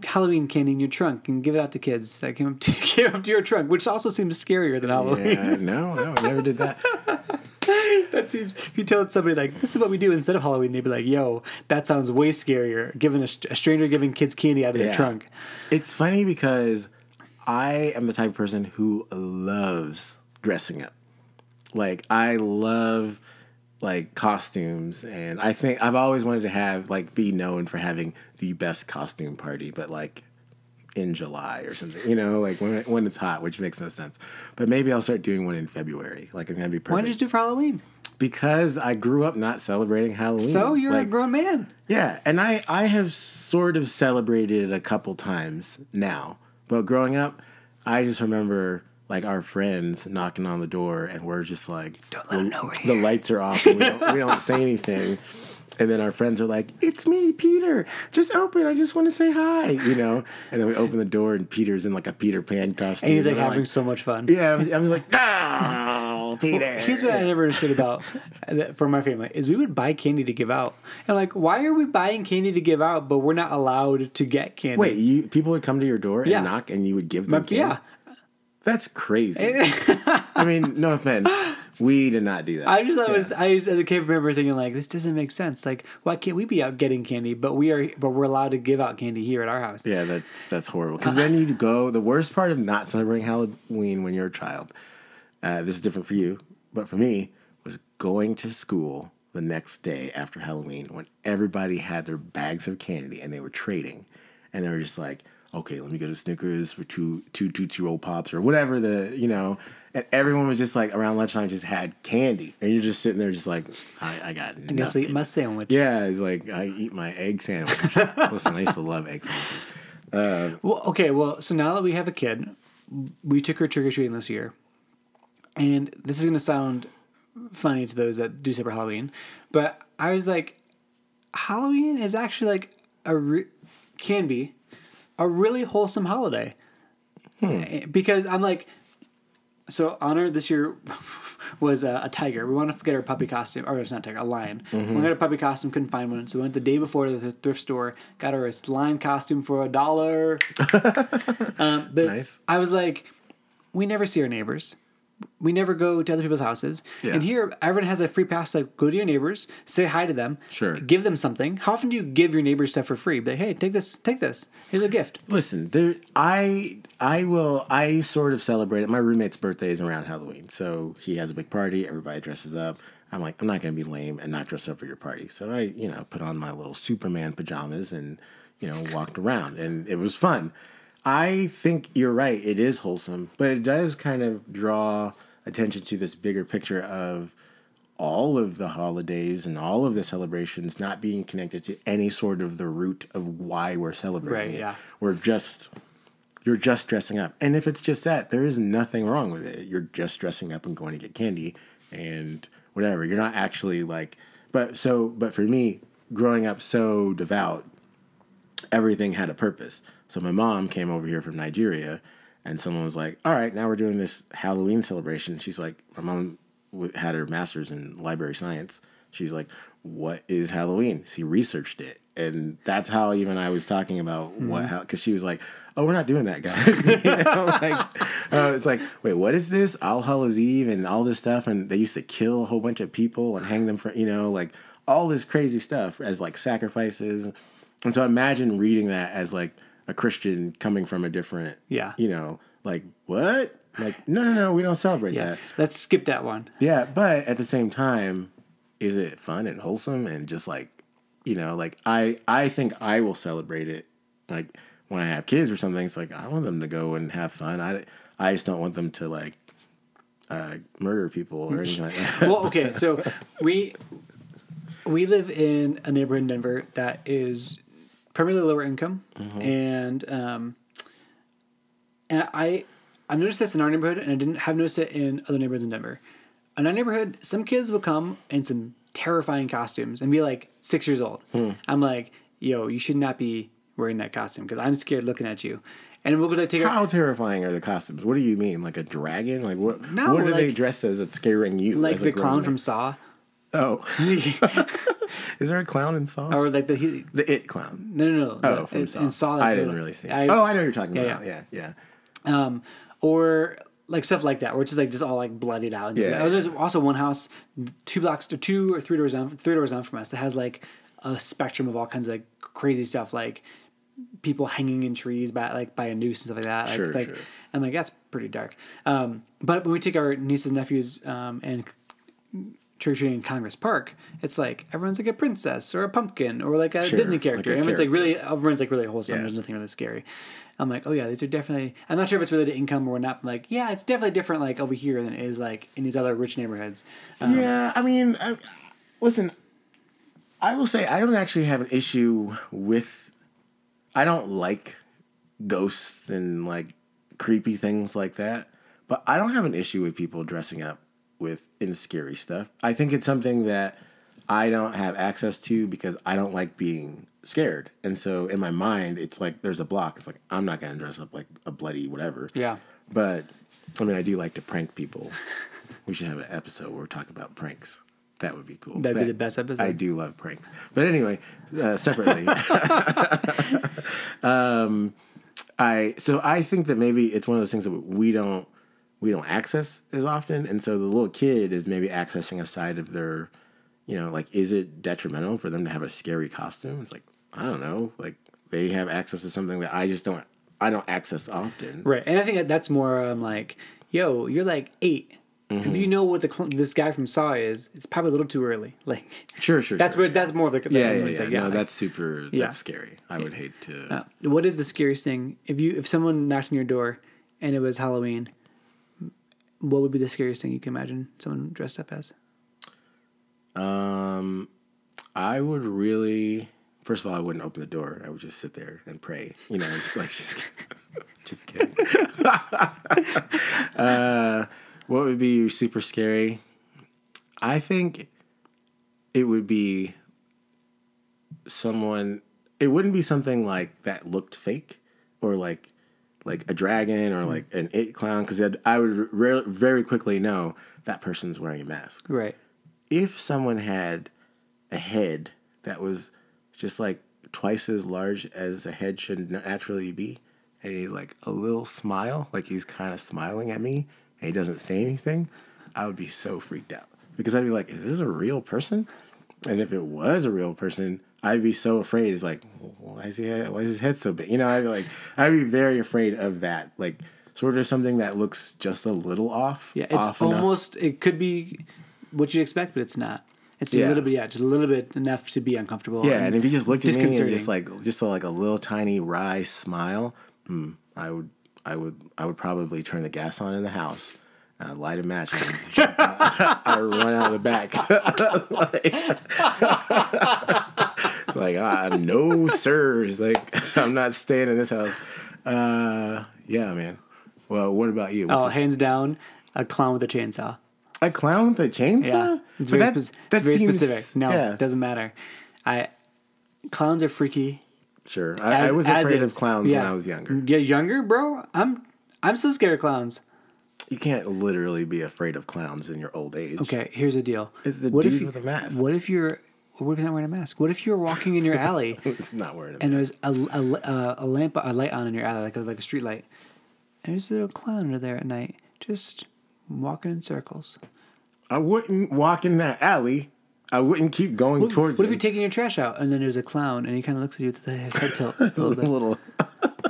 Halloween candy in your trunk and give it out to kids that came up to, came up to your trunk, which also seems scarier than Halloween. Yeah, no, no, I never did that. that seems if you told somebody like this is what we do instead of Halloween, they'd be like, "Yo, that sounds way scarier." Giving a, a stranger giving kids candy out of their trunk. It's funny because I am the type of person who loves dressing up. Like I love like costumes and I think I've always wanted to have like be known for having the best costume party, but like in July or something, you know, like when when it's hot, which makes no sense. But maybe I'll start doing one in February. Like I think that'd be perfect. Why did you do for Halloween? because I grew up not celebrating Halloween. So you're a grown man. yeah, and I I have sort of celebrated it a couple times now, but growing up, I just remember like our friends knocking on the door, and we're just like, Don't let 'em know we're the lights are off, and we don't, we don't say anything. And then our friends are like, "It's me, Peter. Just open. I just want to say hi," you know. And then we open the door, and Peter's in like a Peter Pan costume. And he's like we're having so much fun. yeah, I'm, I'm just like, "Oh, Peter." Here's what I never understood about uh, for my family is we would buy candy to give out. And like, why are we buying candy to give out, but we're not allowed to get candy? Wait, you people would come to your door and Yeah. knock, and you would give them My- candy. yeah. That's crazy. I mean, no offense. We did not do that. I just was Yeah. I used, as a kid remember thinking like this doesn't make sense. Like why can't we be out getting candy, but we are but we're allowed to give out candy here at our house. Yeah, that's that's horrible. Because then you go. The worst part of not celebrating Halloween when you're a child. Uh, this is different for you, but for me was going to school the next day after Halloween when everybody had their bags of candy and they were trading, and they were just like, "Okay, let me get a Snickers for two two two two old pops or whatever the you know." And everyone was just like around lunchtime just had candy, and you're just sitting there just like, "I, I got I guess I eat my sandwich. Yeah, it's like I eat my egg sandwich. Listen, I used to love egg sandwiches. Uh, well, okay, well, so now that we have a kid, we took her trick or treating this year, and this is gonna sound funny to those that do separate Halloween, but I was like, Halloween is actually like a re- can be a really wholesome holiday Eh, because I'm like, so honor this year was a, a tiger. We wanted to get her a puppy costume, or it's not a tiger, a lion. We got a puppy costume, couldn't find one, so we went the day before to the thrift store, got her a lion costume for a dollar. um, but Nice. I was like, we never see our neighbors. We never go to other people's houses. Yeah. And here, everyone has a free pass to go to your neighbors, say hi to them, Sure. give them something. How often do you give your neighbors stuff for free? Be like, hey, take this, take this. Here's a gift. Listen, there, I I will I sort of celebrate it. My roommate's birthday is around Halloween, so he has a big party. Everybody dresses up. I'm like, I'm not gonna be lame and not dress up for your party. So I, you know, put on my little Superman pajamas and you know walked around, and it was fun. I think you're right. It is wholesome, but it does kind of draw attention to this bigger picture of all of the holidays and all of the celebrations not being connected to any sort of the root of why we're celebrating Right, it. yeah. We're just you're just dressing up. And if it's just that, there is nothing wrong with it. You're just dressing up and going to get candy and whatever. You're not actually like but so but for me, growing up so devout, everything had a purpose. So my mom came over here from Nigeria, and someone was like, "All right, now we're doing this Halloween celebration." She's like, my mom w- had her master's in library science. She's like, "What is Halloween?" She researched it, and that's how even I was talking about what how because she was like, "Oh, we're not doing that, guys." you know, like uh, it's like, wait, what is this? All Hallows Eve and all this stuff, and they used to kill a whole bunch of people and hang them for you know like all this crazy stuff as like sacrifices. And so imagine reading that as like a Christian coming from a different, Yeah. you know, like what? Like no, no, no, we don't celebrate Yeah. that. Let's skip that one. Yeah, but at the same time, is it fun and wholesome and just like, you know, like I I think I will celebrate it like when I have kids or something. It's like I want them to go and have fun. I I just don't want them to like uh, murder people or anything like that. well, okay, so we we live in a neighborhood in Denver that is primarily lower income, and um, and I I've noticed this in our neighborhood, and I didn't have noticed it in other neighborhoods in Denver. In our neighborhood, some kids will come in some terrifying costumes and be like six years old. I'm like, yo, you should not be wearing that costume because I'm scared looking at you. And we'll go to take our How terrifying are the costumes? What do you mean, like a dragon? Like what? No, what are they like- dressed as? That's scaring you? like the clown man? from Saw, Oh, is there a clown in Saw? or like the he, the It clown. no no no Oh, the- from in- Saw. in Saw I didn't the- really see. I- oh, I know what you're talking Yeah, about. Yeah, yeah. um, or like stuff like that, where it's just like just all like bloodied out. And. Yeah. Oh, there's also one house, two blocks or two or three doors down, three doors down from us, that has like a spectrum of all kinds of like crazy stuff, like people hanging in trees by like by a noose and stuff like that. Like, Sure, like, sure. I'm like that's pretty dark. Um, but when we take our nieces, nephews, um, and trick or treating in Congress Park, it's like everyone's like a princess or a pumpkin or like a Sure, Disney like character. a everyone's like really, everyone's like really wholesome. Yeah. There's nothing really scary. I'm like, oh yeah, these are definitely. I'm not sure if it's related to income or not. I'm like, yeah, it's definitely different like over here than it is like in these other rich neighborhoods. Um, yeah, I mean, I, listen, I will say I don't actually have an issue with. I don't like ghosts and like creepy things like that, but I don't have an issue with people dressing up with in scary stuff. I think it's something that I don't have access to because I don't like being scared. And so in my mind, it's like there's a block. It's like I'm not gonna dress up like a bloody whatever. Yeah. But I mean, I do like to prank people. we should have an episode where we talk about pranks. That would be cool. That'd be the best episode. I do love pranks. But anyway, uh, separately. um, I so I think that maybe it's one of those things that we don't we don't access as often, and so the little kid is maybe accessing a side of their, you know, like is it detrimental for them to have a scary costume? It's like I don't know, like they have access to something that I just don't I don't access often. Right, and I think that that's more um, like, yo, you're like 8 Mm-hmm. If you know what the cl- this guy from Saw is, it's probably a little too early. Like, Sure, sure. that's sure. where that's more of the, the Yeah, yeah, yeah. like, no, like, that's super. Yeah. That's scary. I would hate to. uh, what is the scariest thing if you if someone knocked on your door and it was Halloween? What would be the scariest thing you can imagine someone dressed up as? Um, I would really. First of all, I wouldn't open the door. I would just sit there and pray. You know, it's like just, just kidding. uh, what would be super scary? I think it would be someone. It wouldn't be something like that looked fake, or like like a dragon, or mm-hmm. like an it clown, because I would re- very quickly know that person's wearing a mask Right. if someone had a head that was just like twice as large as a head should naturally be, and he like a little smile, like he's kind of smiling at me, and he doesn't say anything, I would be so freaked out because I'd be like, "Is this a real person?" And if it was a real person, I'd be so afraid. It's like, why is he? Why is his head so big? You know, I'd be like, I'd be very afraid of that. Like, sort of something that looks just a little off. Yeah, it's off enough. almost it could be what you'd expect, but it's not. It's a little bit, yeah, just a little bit enough to be uncomfortable. Yeah, and if he just looked at me and just like just a, like a little tiny wry smile, hmm, I would I would I would probably turn the gas on in the house, uh, light a match, and out, I run out of the back. it's like ah, no, sirs. Like I'm not staying in this house. Uh, yeah, man. Well, what about you? What's oh, a- hands down, a clown with a chainsaw. a clown with a chainsaw? Yeah, it's But very, that- spec- that very seems- specific. No, yeah. it doesn't matter. I clowns are freaky. Sure, I, I was afraid of clowns Yeah. when I was younger. Yeah, younger, bro. I'm I'm so scared of clowns. You can't literally be afraid of clowns in your old age. Okay, here's the deal. It's the what if you, with a mask. What if you're what if you're not wearing a mask? What if you're walking in your alley not wearing a and there's a, a, a, a lamp, a light on in your alley, like a, like a street light, and there's a little clown under there at night, just walking in circles. I wouldn't walk in that alley. I wouldn't keep going What, towards what if you're taking your trash out and then there's a clown and he kind of looks at you with his head tilt a little bit little.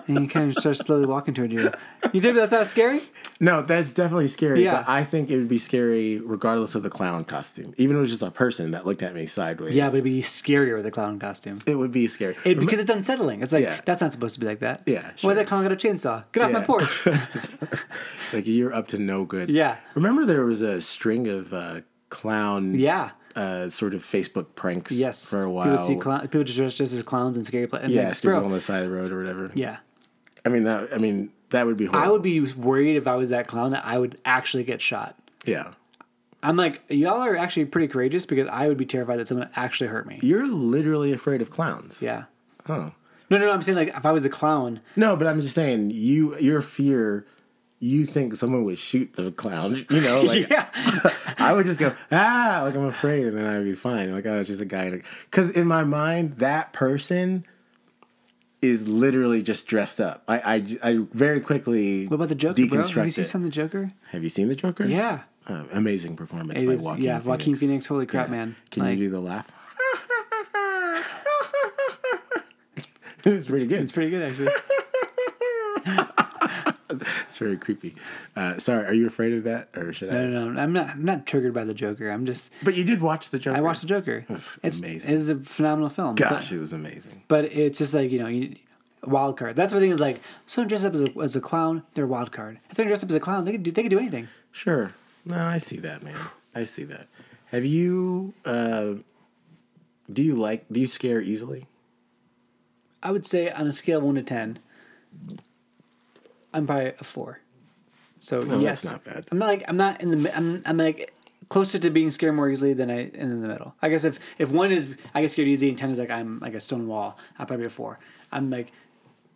And you kind of start slowly walking toward you. You think that's not scary? No, that's definitely scary. Yeah. But I think it would be scary regardless of the clown costume. Even if it was just a person that looked at me sideways. Yeah, but it'd be scarier with a clown costume. it would be scary. It, because it's unsettling. It's like Yeah. that's not supposed to be like that. Yeah, Why sure. that clown got a chainsaw? Get off my porch. It's like you're up to no good. Yeah. Remember there was a string of uh, clown yeah. uh, sort of Facebook pranks Yes. for a while. People see clown, people just dress just as clowns and scary places. yeah, bro. on the side of the road or whatever. Yeah. I mean that I mean that would be horrible. I would be worried if I was that clown that I would actually get shot. Yeah. I'm like, y'all are actually pretty courageous because I would be terrified that someone actually hurt me. You're literally afraid of clowns. Yeah. Oh. No, no, no. I'm saying like if I was the clown, No, but I'm just saying you your fear you think someone would shoot the clown, you know, like yeah, I would just go ah, like I'm afraid, and then I'd be fine. Like I was just a guy. Because in my mind, that person is literally just dressed up. I I, I very quickly what about the Joker, bro? Have you seen the Joker? Have you seen the Joker? Yeah, Uh, amazing performance It by is- Joaquin. yeah, Phoenix. Joaquin Phoenix, holy crap, man. Can Like- you do the laugh? it's pretty good. it's pretty good actually. It's very creepy. Uh, sorry, are you afraid of that, or should I? No, no, no. I'm not. I'm not triggered by the Joker. I'm just. But you did watch the Joker. I watched the Joker. That's it's amazing. It's a phenomenal film. Gosh, but, it was amazing. but it's just like you know, you, wild card. That's what the thing is like. Someone dressed up as a, as a clown, they're wild card. If they're dressed up as a clown, they could do they could do anything. Sure. No, I see that, man. I see that. Have you? Uh, do you like? Do you scare easily? I would say on a scale of one to ten, I'm probably a four. So No, yes, that's not bad. I'm not like I'm not in the I'm I'm like closer to being scared more easily than I am in the middle. I guess if if one is I get scared easy and ten is like I'm like a stone wall, I'm probably a four. I'm like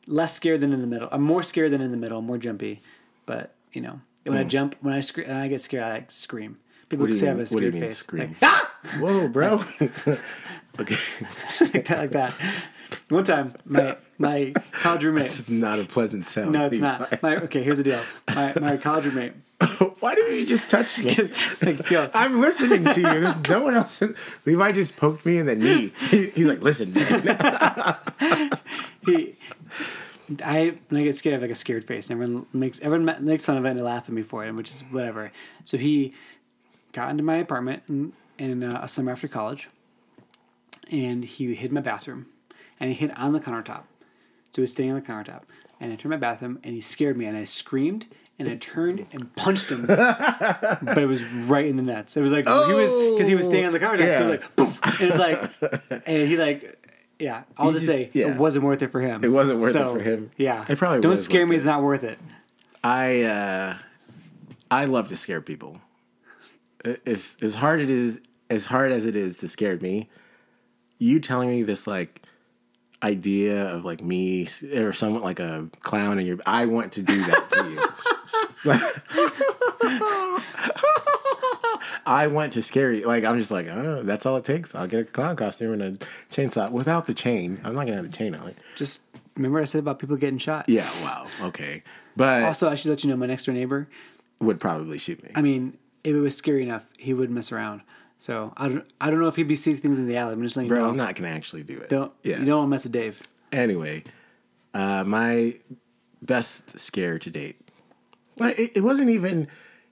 less scared than in the middle. I'm more scared than in the middle, more jumpy. But you know, when I jump, when I scream, when I get scared, I like scream. People Hmm. What do you say I have a mean- what do you scared mean face, scream? Like, ah! Whoa, bro. okay, like that, like that. One time, my my college roommate. it's not a pleasant sound. No, it's not. My, okay, here's the deal. My, my college roommate. Why did you just touch me? Like, yo, I'm listening to you. There's no one else. Levi just poked me in the knee. He- He's like, "Listen, man." he, I when I get scared, I have like a scared face. And everyone makes everyone makes fun of it and they laugh at me for it, which is whatever. So he got into my apartment in, in uh, a summer after college, and he hid in my bathroom, and he hit on the countertop. So he was staying on the countertop, and I turned my bathroom, and he scared me, and I screamed. And I turned and punched him, but it was right in the nuts. It was like he was because he was staying on the countertop. So it was like, poof, and it was like, and he like, yeah. I'll just, just- say yeah. it wasn't worth it for him. It wasn't worth it for him. Yeah, It probably don't scare me. it. It's not worth it. I uh, I love to scare people. As as hard it is, as hard as it is to scare me, you telling me this like idea of like me or someone like a clown and you I want to do that to you. I want to scare you. Like I'm just like, oh, that's all it takes. I'll get a clown costume and a chainsaw without the chain. I'm not gonna have the chain on it. Just remember what I said about people getting shot. Yeah, wow, okay, but Also, I should let you know my next door neighbor. would probably shoot me. I mean, if it was scary enough, he would mess around. So I don't. I don't know if he'd be seeing things in the alley. I'm just you Bro. I'm not gonna actually do it. Don't. Yeah. You don't want to mess with Dave. Anyway, uh, my best scare to date. Well, it, it wasn't even.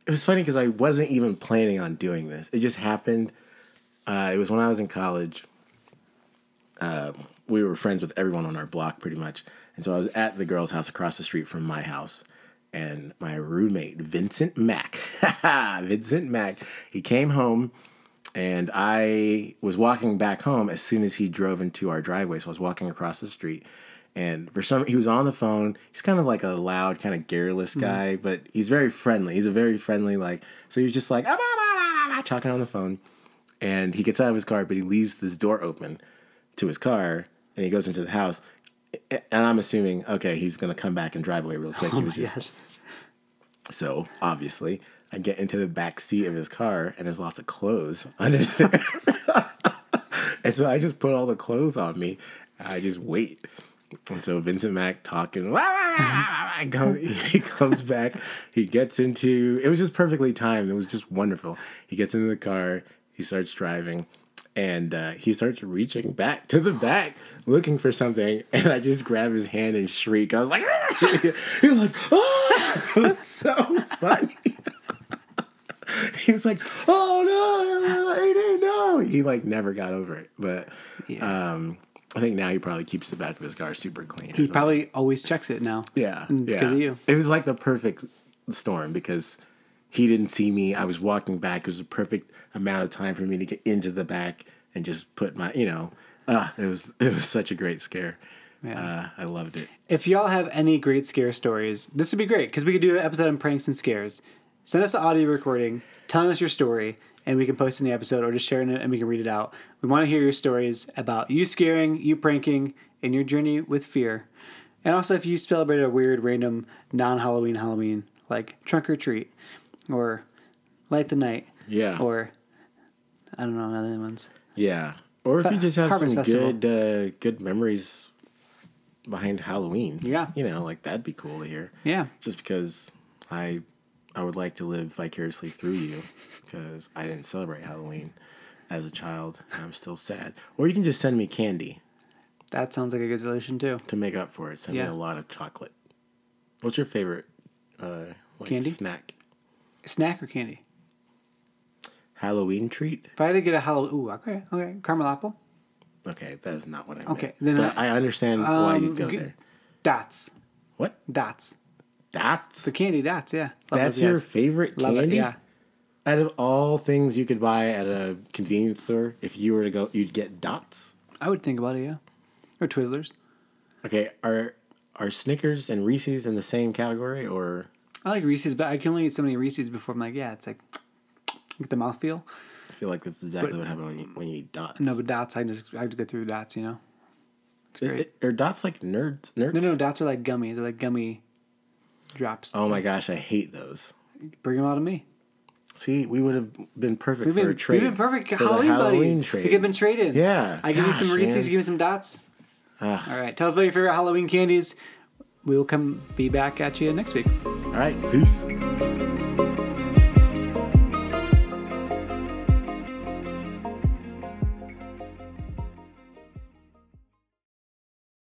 It was funny because I wasn't even planning on doing this. It just happened. Uh, it was when I was in college. Uh, we were friends with everyone on our block pretty much, and so I was at the girl's house across the street from my house, and my roommate Vincent Mack, Vincent Mack, he came home and I was walking back home as soon as he drove into our driveway. So I was walking across the street, and for some, he was on the phone. He's kind of like a loud, kind of garrulous guy, but he's very friendly. He's a very friendly, like so. He was just like "Ah, bah, bah," talking on the phone, and he gets out of his car, but he leaves this door open to his car, and he goes into the house. And I'm assuming, okay, he's gonna come back and drive away real quick. he was just so obviously, I get into the back seat of his car, and there's lots of clothes under there. and so I just put all the clothes on me. I just wait. And so Vincent Mack talking, "Wah, wah, wah, wah, wah," he comes back. He gets into. It was just perfectly timed. It was just wonderful. He gets into the car. He starts driving, and uh, he starts reaching back to the back, looking for something. And I just grab his hand and shriek. I was like, he was like, oh, it was so funny. he was like, "Oh no, I didn't know." He like never got over it, but um, I think now he probably keeps the back of his car super clean. He probably always checks it now. yeah, Mm, yeah. because of you. It was like the perfect storm because he didn't see me. I was walking back. It was a perfect amount of time for me to get into the back and just put my, you know, uh, it was it was such a great scare. Yeah. Uh, I loved it. If y'all have any great scare stories, this would be great because we could do an episode on pranks and scares. Send us an audio recording telling us your story, and we can post in the episode or just share it and we can read it out. We want to hear your stories about you scaring, you pranking, and your journey with fear. And also, if you celebrate a weird, random, non Halloween Halloween, like trunk or treat, or light the night, Yeah. or I don't know, other ones. Yeah. Or if you just have some Festival. good uh, good memories behind Halloween. Yeah. You know, like that'd be cool to hear. Yeah. Just because I I would like to live vicariously through you because I didn't celebrate Halloween as a child and I'm still sad. Or you can just send me candy That sounds like a good solution too. to make up for it. Send Yeah. me a lot of chocolate. What's your favorite uh like Candy? snack? Snack or candy? Halloween treat? If I had to get a Halloween, ooh, okay, okay, caramel apple. Okay, that is not what I meant. Okay, then but I- I, understand why you'd Um, go g- there. Dots. What? Dots. Dots? The candy dots, yeah. Love That's those your guys. favorite Love candy? it, yeah. Out of all things you could buy at a convenience store, if you were to go, you'd get dots. I would think about it, yeah. Or Twizzlers. Okay, are are Snickers and Reese's in the same category, or I like Reese's, but I can only eat so many Reese's before I'm like, yeah, it's like, get the mouthfeel. I feel like that's exactly what happens when you, when you eat dots. No, but dots, I just I have to go through dots, you know. It's great. It- it- are dots like nerds? Nerds? no, no, dots are like gummy. They're like gummy drops. Oh my gosh, I hate those. Bring them out of me. See, we would have been perfect We've for been, a trade. we've been perfect for the Halloween, Halloween buddies. trade. We could have been traded. Yeah, I give you some Reese's, you give me some dots. Ugh. All right. Tell us about your favorite Halloween candies. We will come be back at you next week. All right, peace.